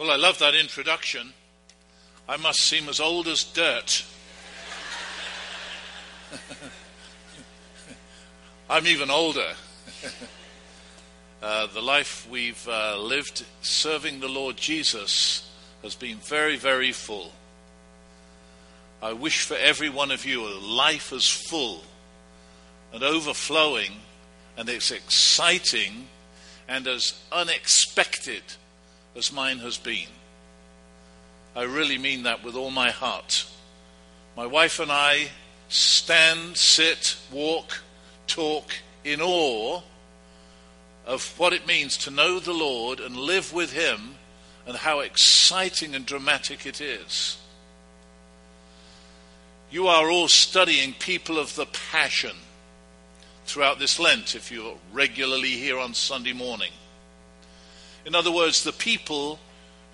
Well, I love that introduction. I must seem as old as dirt. I'm even older. uh, the life we've uh, lived serving the Lord Jesus has been very, very full. I wish for every one of you a life as full and overflowing and as exciting and as unexpected as mine has been. I really mean that with all my heart. My wife and I stand, sit, walk, talk in awe of what it means to know the Lord and live with Him and how exciting and dramatic it is. You are all studying people of the passion throughout this Lent if you're regularly here on Sunday morning. In other words, the people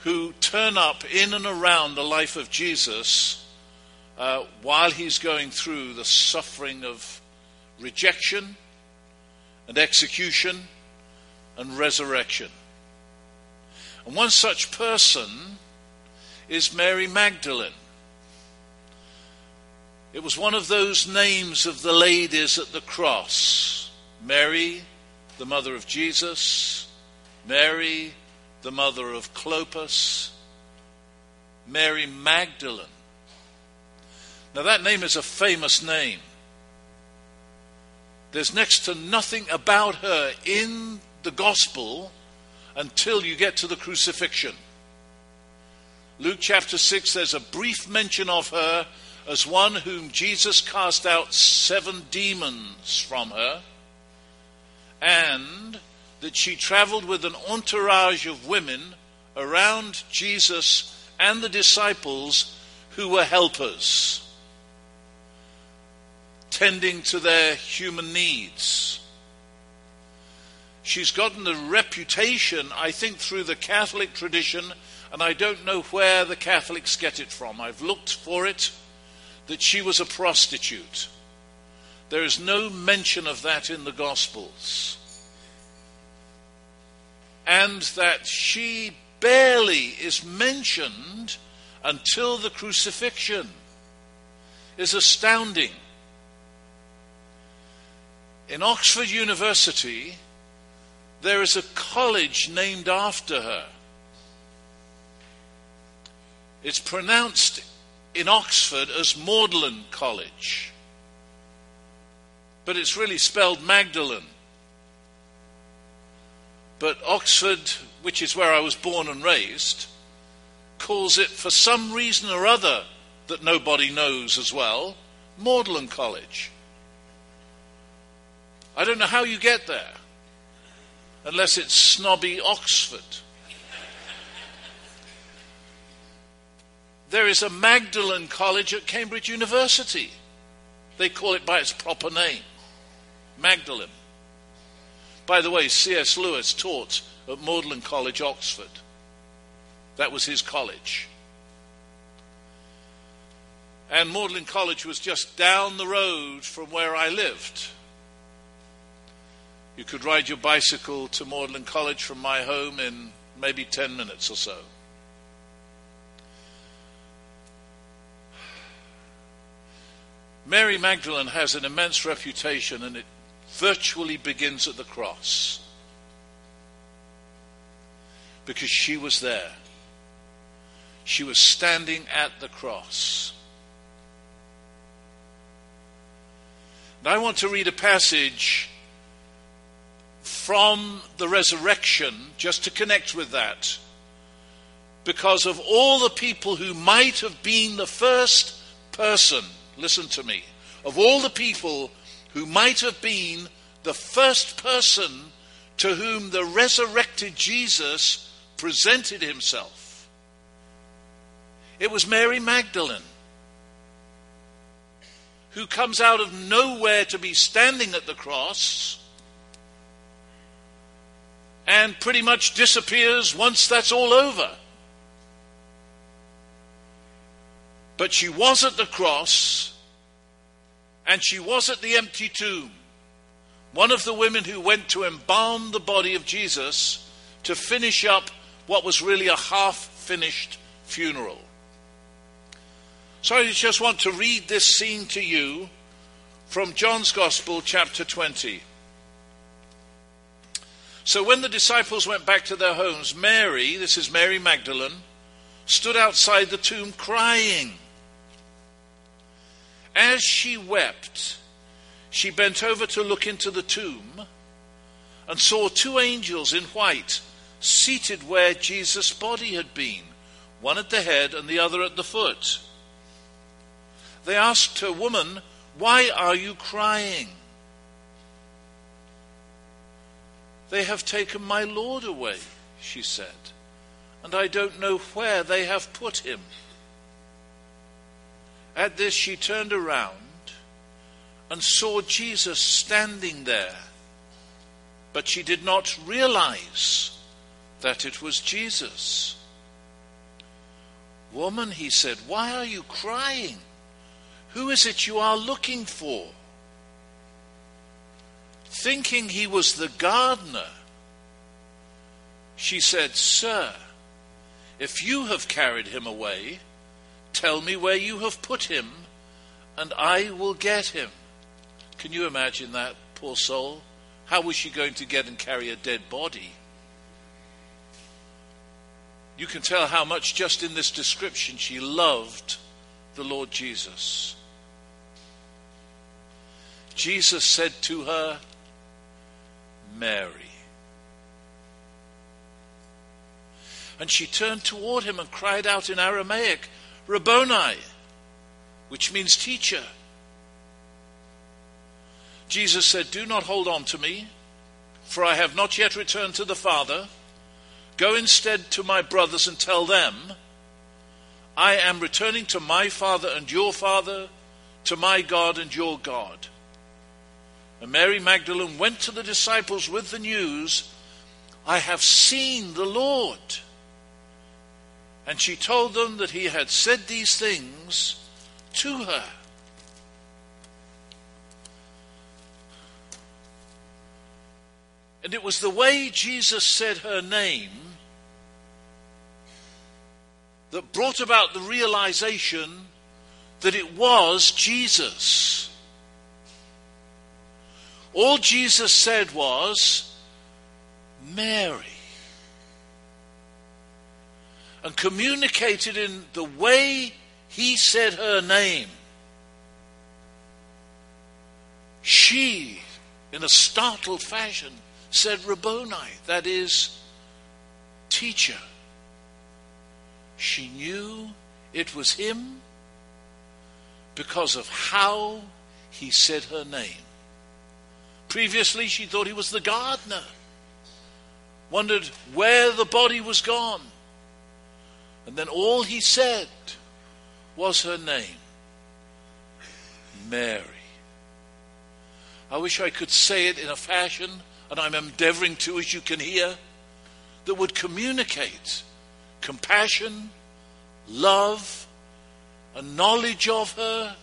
who turn up in and around the life of Jesus uh, while he's going through the suffering of rejection and execution and resurrection. And one such person is Mary Magdalene. It was one of those names of the ladies at the cross Mary, the mother of Jesus, Mary, the mother of Clopas, Mary Magdalene. Now, that name is a famous name. There's next to nothing about her in the gospel until you get to the crucifixion. Luke chapter 6, there's a brief mention of her as one whom Jesus cast out seven demons from her, and that she traveled with an entourage of women around Jesus and the disciples who were helpers, tending to their human needs. She's gotten a reputation, I think, through the Catholic tradition, and I don't know where the Catholics get it from. I've looked for it, that she was a prostitute. There is no mention of that in the Gospels and that she barely is mentioned until the crucifixion is astounding. In Oxford University, there is a college named after her. It's pronounced in Oxford as Magdalen College, but it's really spelled Magdalene. But Oxford, which is where I was born and raised, calls it, for some reason or other that nobody knows as well, Magdalen College. I don't know how you get there, unless it's snobby Oxford. there is a Magdalen College at Cambridge University. They call it by its proper name Magdalen. By the way, C.S. Lewis taught at Magdalen College, Oxford. That was his college. And Magdalen College was just down the road from where I lived. You could ride your bicycle to Magdalen College from my home in maybe 10 minutes or so. Mary Magdalene has an immense reputation, and it virtually begins at the cross. Because she was there. She was standing at the cross. And I want to read a passage from the resurrection just to connect with that. Because of all the people who might have been the first person, listen to me, of all the people who might have been the first person to whom the resurrected Jesus presented himself. It was Mary Magdalene who comes out of nowhere to be standing at the cross and pretty much disappears once that's all over. But she was at the cross and she was at the empty tomb. One of the women who went to embalm the body of Jesus to finish up what was really a half finished funeral. So I just want to read this scene to you from John's Gospel, chapter 20. So when the disciples went back to their homes, Mary, this is Mary Magdalene, stood outside the tomb crying. As she wept, she bent over to look into the tomb and saw two angels in white seated where Jesus' body had been, one at the head and the other at the foot. They asked her, Woman, why are you crying? They have taken my Lord away, she said, and I don't know where they have put him. At this, she turned around and saw Jesus standing there, but she did not realize that it was Jesus. Woman, he said, why are you crying? Who is it you are looking for? Thinking he was the gardener, she said, Sir, if you have carried him away, tell me where you have put him, and I will get him. Can you imagine that, poor soul? How was she going to get and carry a dead body? You can tell how much just in this description she loved the Lord Jesus. Jesus said to her, Mary. And she turned toward him and cried out in Aramaic, Rabboni, which means teacher. Jesus said, Do not hold on to me, for I have not yet returned to the Father. Go instead to my brothers and tell them, I am returning to my Father and your Father, to my God and your God. And Mary Magdalene went to the disciples with the news, I have seen the Lord. And she told them that he had said these things to her. And it was the way Jesus said her name that brought about the realization that it was Jesus. All Jesus said was, Mary. And communicated in the way he said her name. She, in a startled fashion, said Rabboni, that is, teacher. She knew it was him because of how he said her name. Previously, she thought he was the gardener, wondered where the body was gone. And then all he said was her name Mary. I wish I could say it in a fashion, and I'm endeavoring to, as you can hear, that would communicate compassion, love, a knowledge of her,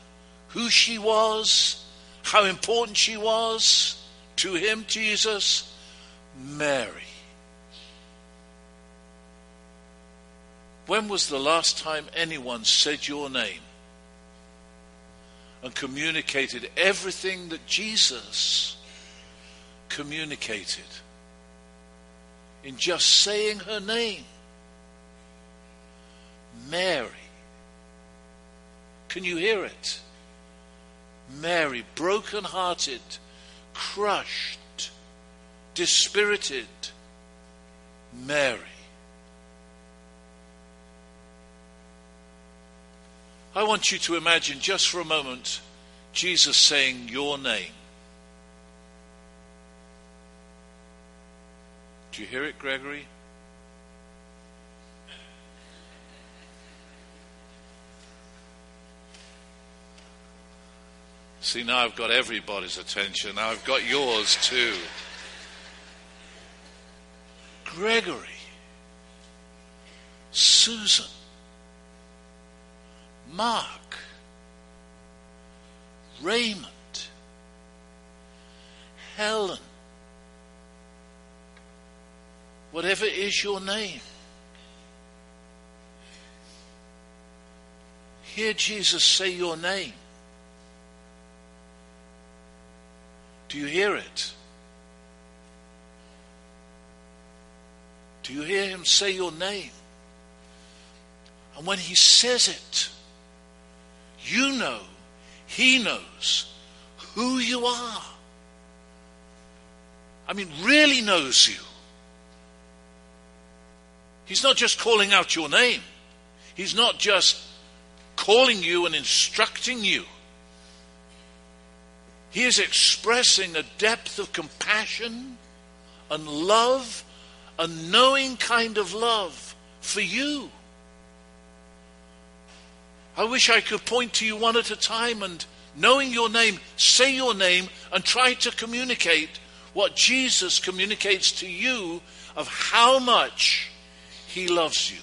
who she was, how important she was to him, Jesus, Mary. When was the last time anyone said your name and communicated everything that Jesus communicated in just saying her name? Mary. Can you hear it? Mary, broken hearted, crushed, dispirited. Mary. I want you to imagine just for a moment Jesus saying your name. Do you hear it, Gregory? See, now I've got everybody's attention. Now I've got yours too. Gregory, Susan, Mark, Raymond, Helen, whatever is your name. hear Jesus say your name? Do you hear it? Do you hear him say your name? And when he says it, you know, he knows who you are. I mean, really knows you. He's not just calling out your name. He's not just calling you and instructing you. He is expressing a depth of compassion and love, a knowing kind of love for you. I wish I could point to you one at a time and, knowing your name, say your name and try to communicate what Jesus communicates to you of how much he loves you.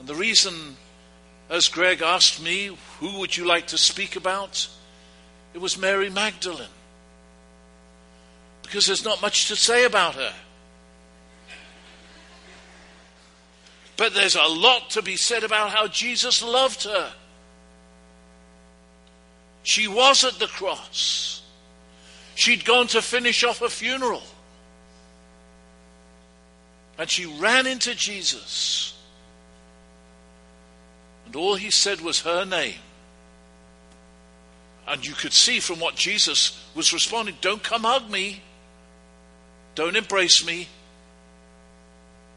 And the reason, as Greg asked me, who would you like to speak about? It was Mary Magdalene. Because there's not much to say about her. But there's a lot to be said about how Jesus loved her. She was at the cross. She'd gone to finish off a funeral. And she ran into Jesus. And all he said was her name. And you could see from what Jesus was responding don't come hug me, don't embrace me.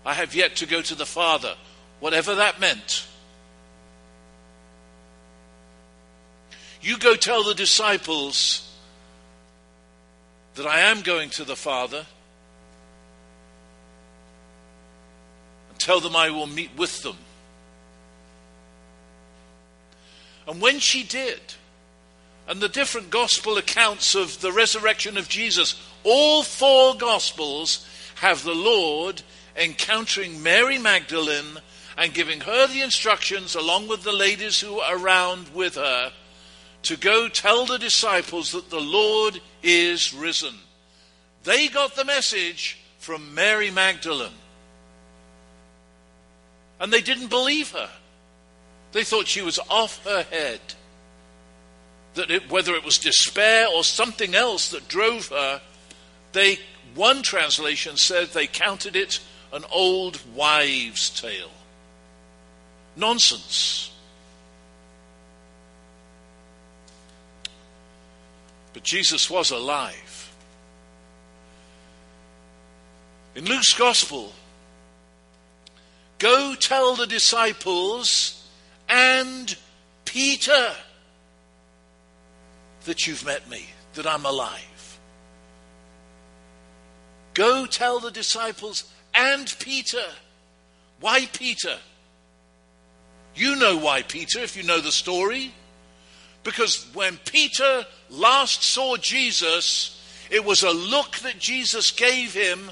I have yet to go to the Father, whatever that meant. You go tell the disciples that I am going to the Father, tell them I will meet with them. And when she did, and the different gospel accounts of the resurrection of Jesus, all four gospels have the Lord encountering Mary Magdalene and giving her the instructions, along with the ladies who are around with her, to go tell the disciples that the Lord is risen. They got the message from Mary Magdalene. And they didn't believe her. They thought she was off her head. That it, whether it was despair or something else that drove her, they one translation said they counted it an old wives' tale. Nonsense. But Jesus was alive. In Luke's Gospel, go tell the disciples and Peter that you've met me, that I'm alive. Go tell the disciples and Peter. Why Peter? You know why Peter, if you know the story. Because when Peter last saw Jesus, it was a look that Jesus gave him.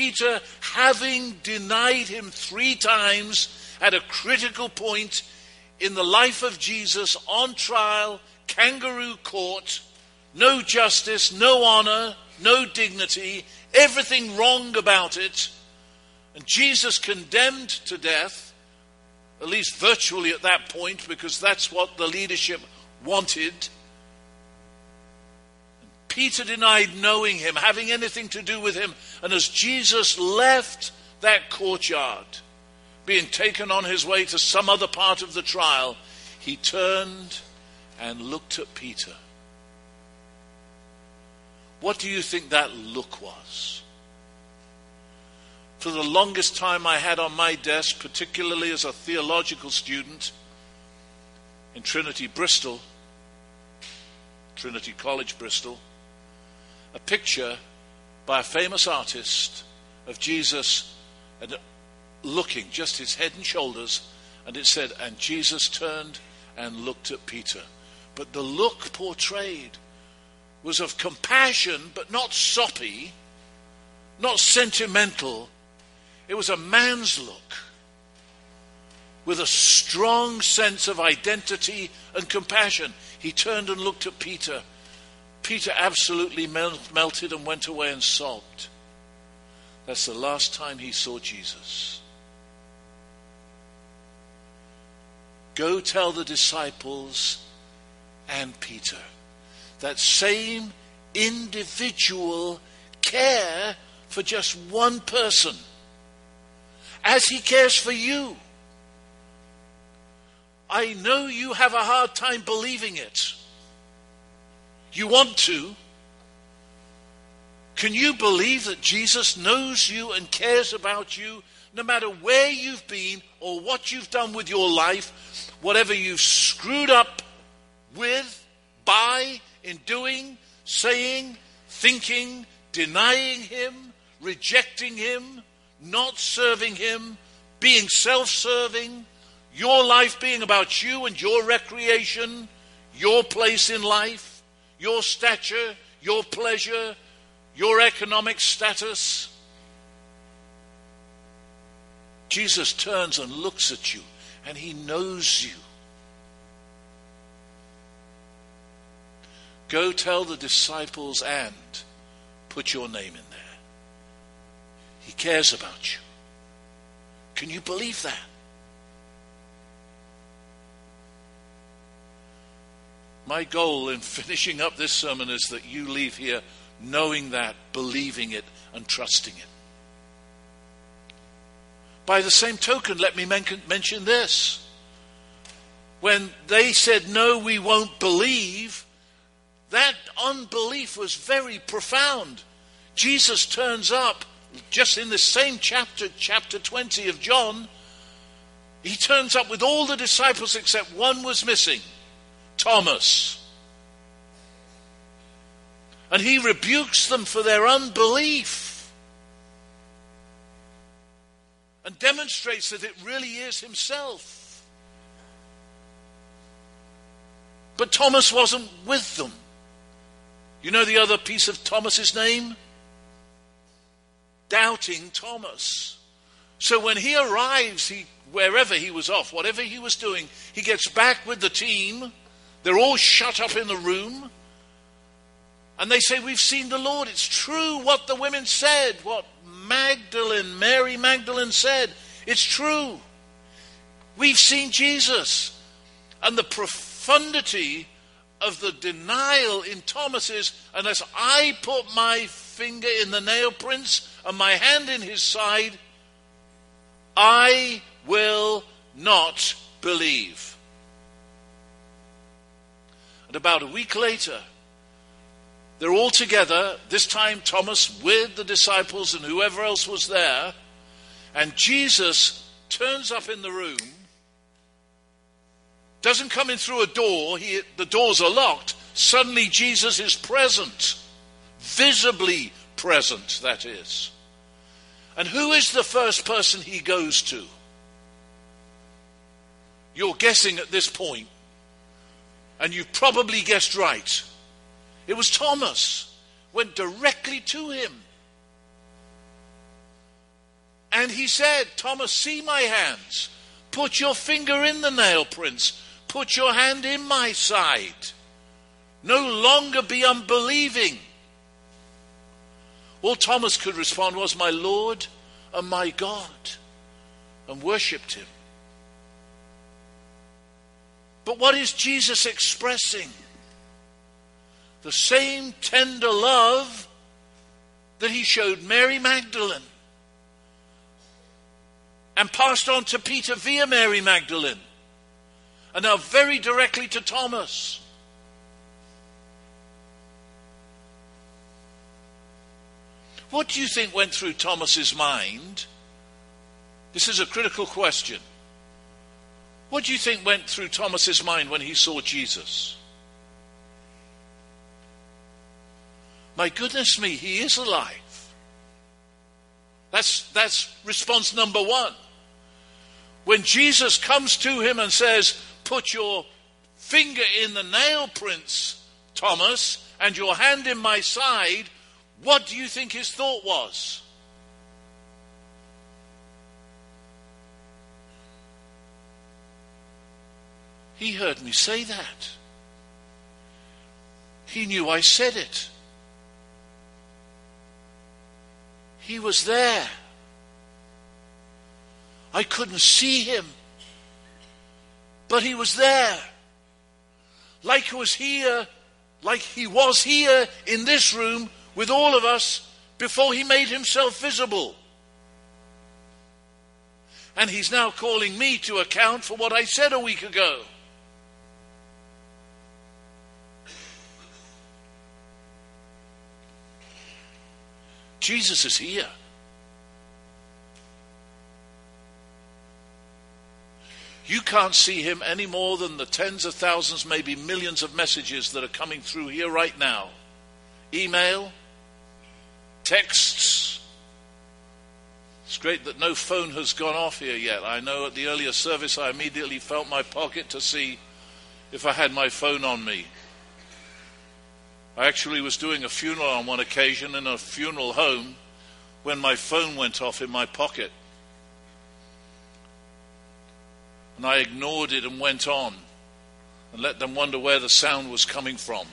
Peter, having denied him three times at a critical point in the life of Jesus, on trial, kangaroo court, no justice, no honor, no dignity, everything wrong about it. And Jesus condemned to death, at least virtually at that point, because that's what the leadership wanted. Peter denied knowing him, having anything to do with him. And as Jesus left that courtyard, being taken on his way to some other part of the trial, he turned and looked at Peter. What do you think that look was? For the longest time I had on my desk, particularly as a theological student in Trinity Bristol, Trinity College Bristol, a picture by a famous artist of Jesus and looking, just his head and shoulders, and it said, And Jesus turned and looked at Peter. But the look portrayed was of compassion, but not soppy, not sentimental. It was a man's look with a strong sense of identity and compassion. He turned and looked at Peter. Peter absolutely melted and went away and sobbed. That's the last time he saw Jesus. Go tell the disciples and Peter. That same individual care for just one person as he cares for you. I know you have a hard time believing it. You want to. Can you believe that Jesus knows you and cares about you no matter where you've been or what you've done with your life, whatever you've screwed up with, by, in doing, saying, thinking, denying Him, rejecting Him, not serving Him, being self serving, your life being about you and your recreation, your place in life, your stature, your pleasure, your economic status. Jesus turns and looks at you, and he knows you. Go tell the disciples and put your name in there. He cares about you. Can you believe that? My goal in finishing up this sermon is that you leave here knowing that, believing it, and trusting it. By the same token, let me mention this. When they said, No, we won't believe, that unbelief was very profound. Jesus turns up just in the same chapter, chapter 20 of John. He turns up with all the disciples except one was missing Thomas. And he rebukes them for their unbelief and demonstrates that it really is himself. But Thomas wasn't with them. You know the other piece of Thomas's name? Doubting Thomas. So when he arrives, he, wherever he was off, whatever he was doing, he gets back with the team. They're all shut up in the room. And they say, We've seen the Lord. It's true what the women said, what Magdalene, Mary Magdalene said. It's true. We've seen Jesus. And the profundity of the denial in Thomas is unless I put my finger in the nail prints and my hand in his side, I will not believe. And about a week later, they're all together, this time Thomas with the disciples and whoever else was there. And Jesus turns up in the room, doesn't come in through a door, he, the doors are locked. Suddenly Jesus is present, visibly present, that is. And who is the first person he goes to? You're guessing at this point, and you've probably guessed right. It was Thomas. Went directly to him. And he said, Thomas, see my hands. Put your finger in the nail prints. Put your hand in my side. No longer be unbelieving. All Thomas could respond was, My Lord and my God, and worshipped him. But what is Jesus expressing? the same tender love that he showed Mary Magdalene and passed on to Peter via Mary Magdalene, and now very directly to Thomas. What do you think went through Thomas's mind? This is a critical question. What do you think went through Thomas's mind when he saw Jesus? My goodness me, he is alive. That's, that's response number one. When Jesus comes to him and says, Put your finger in the nail prints, Thomas, and your hand in my side, what do you think his thought was? He heard me say that. He knew I said it. He was there. I couldn't see him. But he was there. Like he was here, like he was here in this room with all of us before he made himself visible. And he's now calling me to account for what I said a week ago. Jesus is here. You can't see him any more than the tens of thousands, maybe millions of messages that are coming through here right now. Email, texts. It's great that no phone has gone off here yet. I know at the earlier service I immediately felt my pocket to see if I had my phone on me. I actually was doing a funeral on one occasion in a funeral home when my phone went off in my pocket. And I ignored it and went on and let them wonder where the sound was coming from.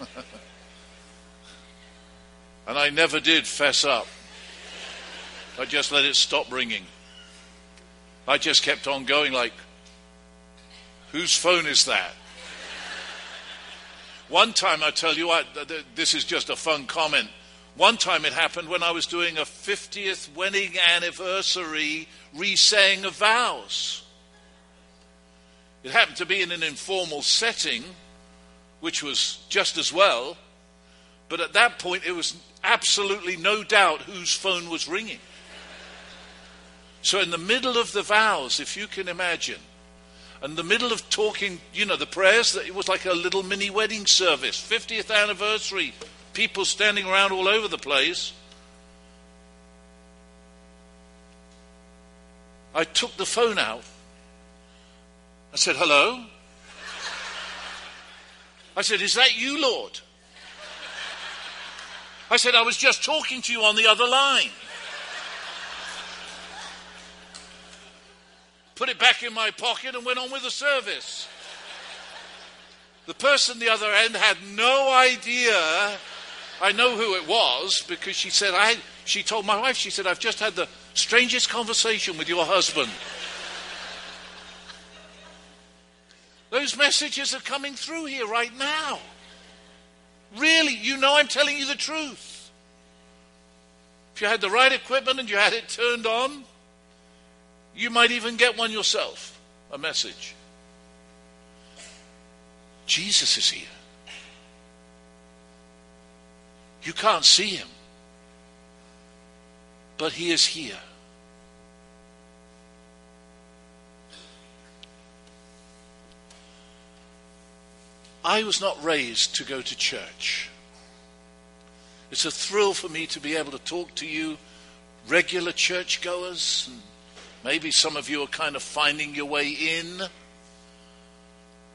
and I never did fess up. I just let it stop ringing. I just kept on going, like, whose phone is that? One time, I tell you, I, this is just a fun comment. One time it happened when I was doing a 50th wedding anniversary re-saying of vows. It happened to be in an informal setting, which was just as well, but at that point it was absolutely no doubt whose phone was ringing. So, in the middle of the vows, if you can imagine, in the middle of talking, you know, the prayers, it was like a little mini wedding service, 50th anniversary, people standing around all over the place. I took the phone out. I said, Hello? I said, Is that you, Lord? I said, I was just talking to you on the other line. Put it back in my pocket and went on with the service. The person the other end had no idea I know who it was because she said, I, she told my wife, she said, I've just had the strangest conversation with your husband. Those messages are coming through here right now. Really, you know I'm telling you the truth. If you had the right equipment and you had it turned on, you might even get one yourself, a message. Jesus is here. You can't see him, but he is here. I was not raised to go to church. It's a thrill for me to be able to talk to you, regular churchgoers. And maybe some of you are kind of finding your way in.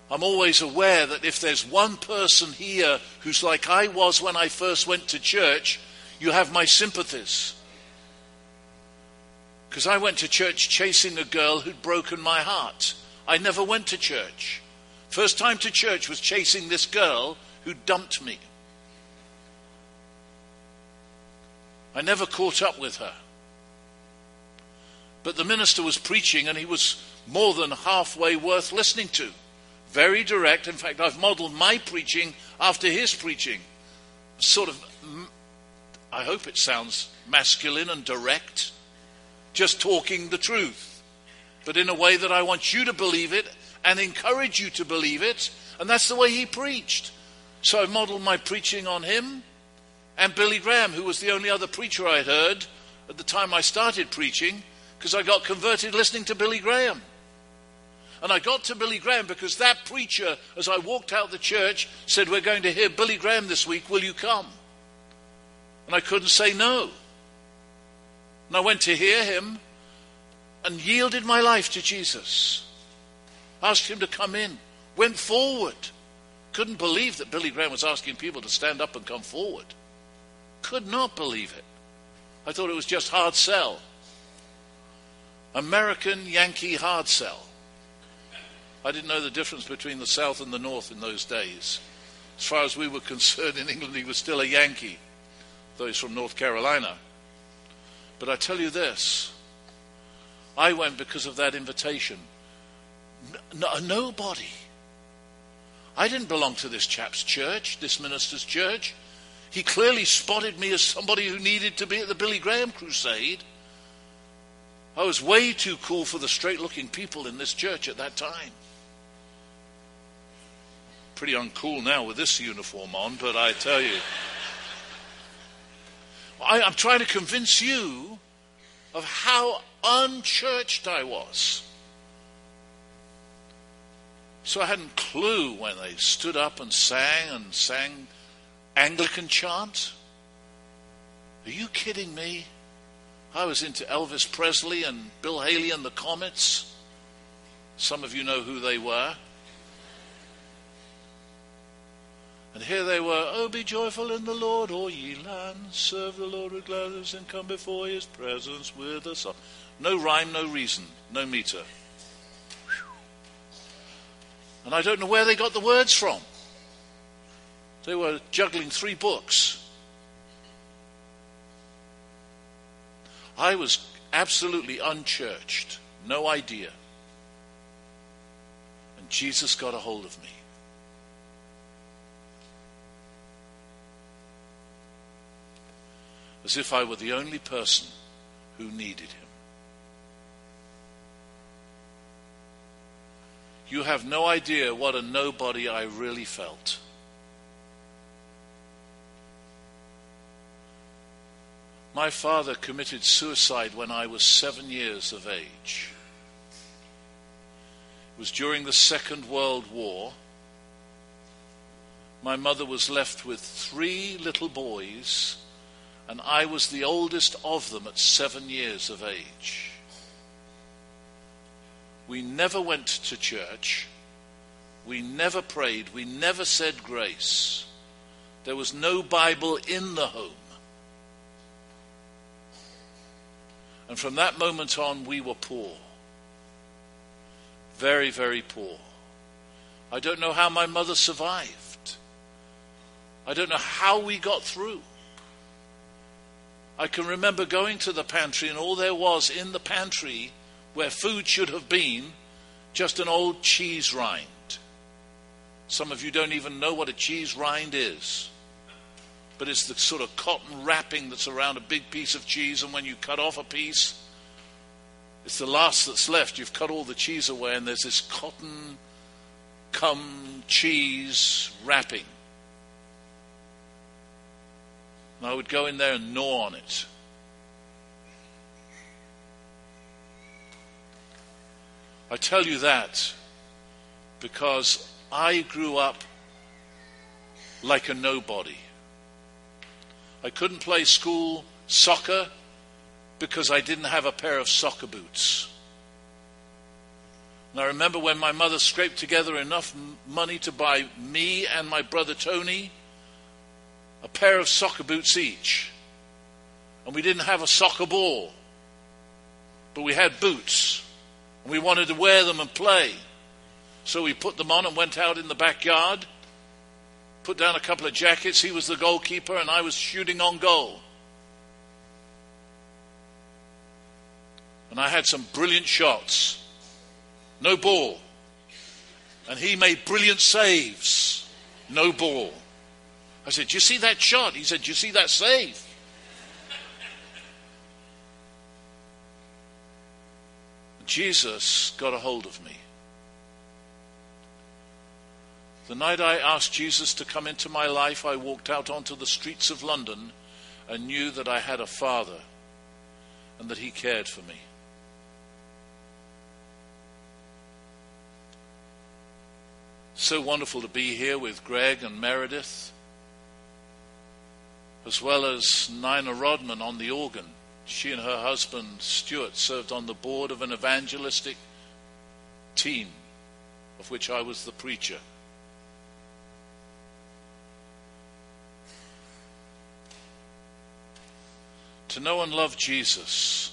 I'm always aware that if there's one person here who's like I was when I first went to church, you have my sympathies. Because I went to church chasing a girl who'd broken my heart. I never went to church. First time to church was chasing this girl who dumped me. I never caught up with her. But the minister was preaching and he was more than halfway worth listening to. Very direct. In fact, I've modeled my preaching after his preaching. Sort of, I hope it sounds masculine and direct. Just talking the truth. But in a way that I want you to believe it and encourage you to believe it. And that's the way he preached. So I modeled my preaching on him and Billy Graham, who was the only other preacher I'd heard at the time I started preaching, because I got converted listening to Billy Graham. And I got to Billy Graham because that preacher, as I walked out the church, said, We're going to hear Billy Graham this week. Will you come? And I couldn't say no. And I went to hear him and yielded my life to Jesus. Asked him to come in. Went forward. Couldn't believe that Billy Graham was asking people to stand up and come forward. Could not believe it. I thought it was just hard sell. American Yankee hard sell. I didn't know the difference between the South and the North in those days. As far as we were concerned in England, he was still a Yankee, though he's from North Carolina. But I tell you this I went because of that invitation. No, nobody. I didn't belong to this chap's church, this minister's church. He clearly spotted me as somebody who needed to be at the Billy Graham crusade. I was way too cool for the straight looking people in this church at that time. Pretty uncool now with this uniform on, but I tell you. I, am trying to convince you of how unchurched I was. So I hadn't clue when they stood up and sang and sang Anglican chant. Are you kidding me? I was into Elvis Presley and Bill Haley and the Comets. Some of you know who they were. And here they were, Oh, be joyful in the Lord, all ye lands. Serve the Lord with gladness and come before his presence with a song. No rhyme, no reason, no meter. And I don't know where they got the words from. They were juggling three books. I was absolutely unchurched, no idea. And Jesus got a hold of me. as if I were the only person who needed him. You have no idea what a nobody I really felt. My father committed suicide when I was seven years of age. It was during the Second World War. My mother was left with three little boys and I was the oldest of them at seven years of age. We never went to church. We never prayed. We never said grace. There was no Bible in the home. And from that moment on, we were poor. Very, very poor. I don't know how my mother survived. I don't know how we got through. I can remember going to the pantry, and all there was in the pantry where food should have been just an old cheese rind. Some of you don't even know what a cheese rind is. But it's the sort of cotton wrapping that's around a big piece of cheese, and when you cut off a piece, it's the last that's left. You've cut all the cheese away, and there's this cotton cum cheese wrapping. And I would go in there and gnaw on it. I tell you that because I grew up like a nobody. I couldn't play school soccer because I didn't have a pair of soccer boots. And I remember when my mother scraped together enough money to buy me and my brother Tony a pair of soccer boots each. And we didn't have a soccer ball, but we had boots. And we wanted to wear them and play. So we put them on and went out in the backyard, put down a couple of jackets. He was the goalkeeper, and I was shooting on goal. And I had some brilliant shots. No ball. And he made brilliant saves. No ball. I said, Do you see that shot? He said, Do you see that save? Jesus got a hold of me. The night I asked Jesus to come into my life, I walked out onto the streets of London and knew that I had a father and that he cared for me. So wonderful to be here with Greg and Meredith as well as Nina Rodman on the organ. She and her husband, Stuart, served on the board of an evangelistic team, of which I was the preacher. To know and love Jesus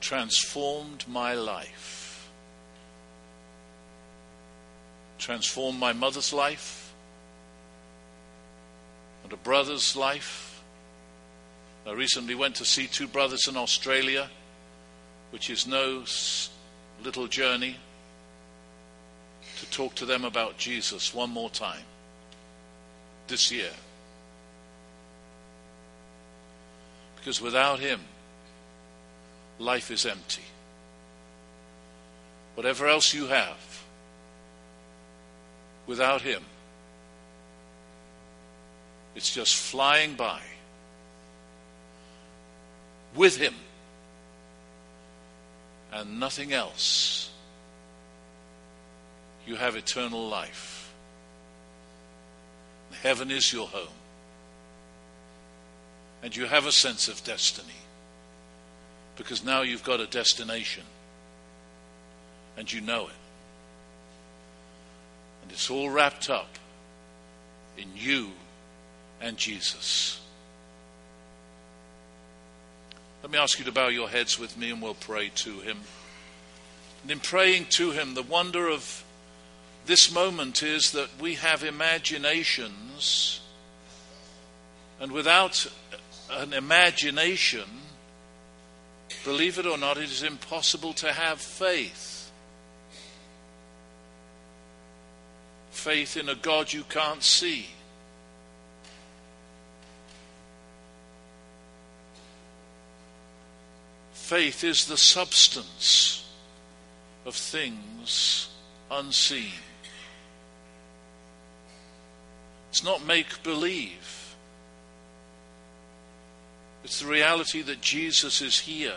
transformed my life, transformed my mother's life, and a brother's life. I recently went to see two brothers in Australia which is no little journey, to talk to them about Jesus one more time this year. Because without Him, life is empty. Whatever else you have, without Him, it's just flying by. With Him and nothing else, you have eternal life. Heaven is your home. And you have a sense of destiny because now you've got a destination and you know it. And it's all wrapped up in you and Jesus. Let me ask you to bow your heads with me and we'll pray to him. And in praying to him, the wonder of this moment is that we have imaginations, and without an imagination, believe it or not, it is impossible to have faith. Faith in a God you can't see. Faith is the substance of things unseen. It's not make believe. It's the reality that Jesus is here.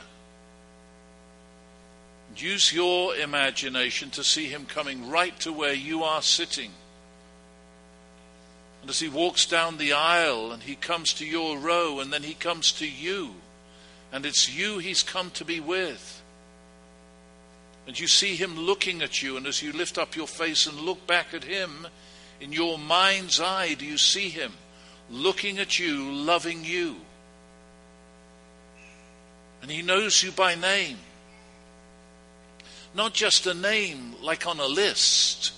Use your imagination to see him coming right to where you are sitting. And as he walks down the aisle and he comes to your row and then he comes to you and it's you he's come to be with. And you see him looking at you, and as you lift up your face and look back at him, in your mind's eye, do you see him looking at you, loving you? And he knows you by name. Not just a name like on a list,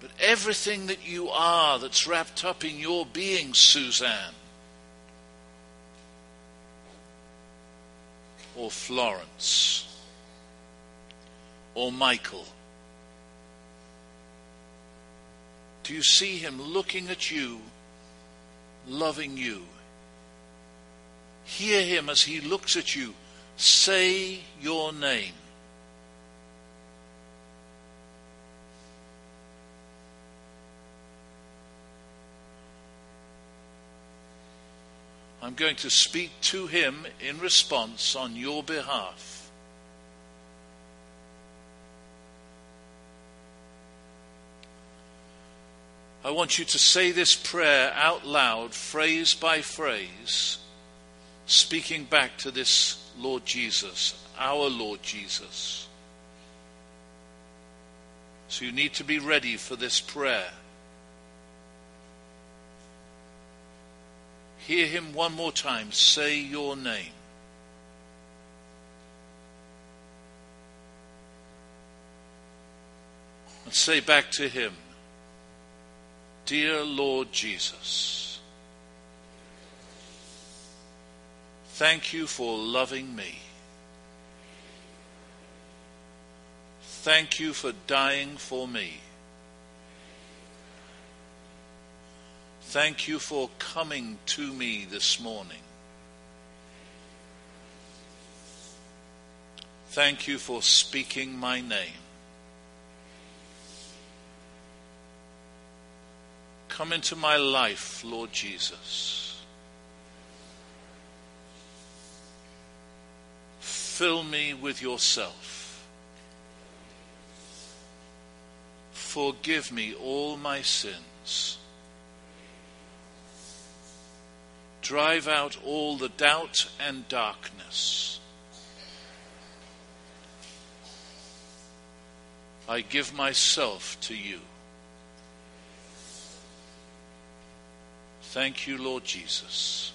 but everything that you are that's wrapped up in your being, Suzanne. or Florence or Michael? Do you see him looking at you, loving you? Hear him as he looks at you. Say your name. I'm going to speak to him in response on your behalf. I want you to say this prayer out loud, phrase by phrase, speaking back to this Lord Jesus, our Lord Jesus. So you need to be ready for this prayer. Hear him one more time say your name. And say back to him, Dear Lord Jesus, thank you for loving me. Thank you for dying for me. Thank you for coming to me this morning. Thank you for speaking my name. Come into my life, Lord Jesus. Fill me with yourself. Forgive me all my sins. drive out all the doubt and darkness. I give myself to you. Thank you, Lord Jesus.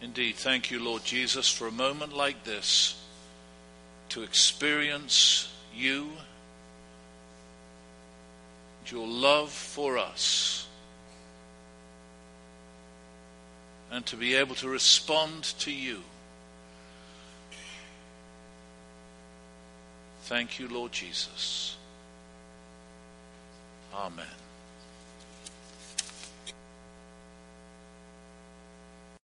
Indeed, thank you, Lord Jesus, for a moment like this to experience you and your love for us and to be able to respond to you. Thank you, Lord Jesus. Amen.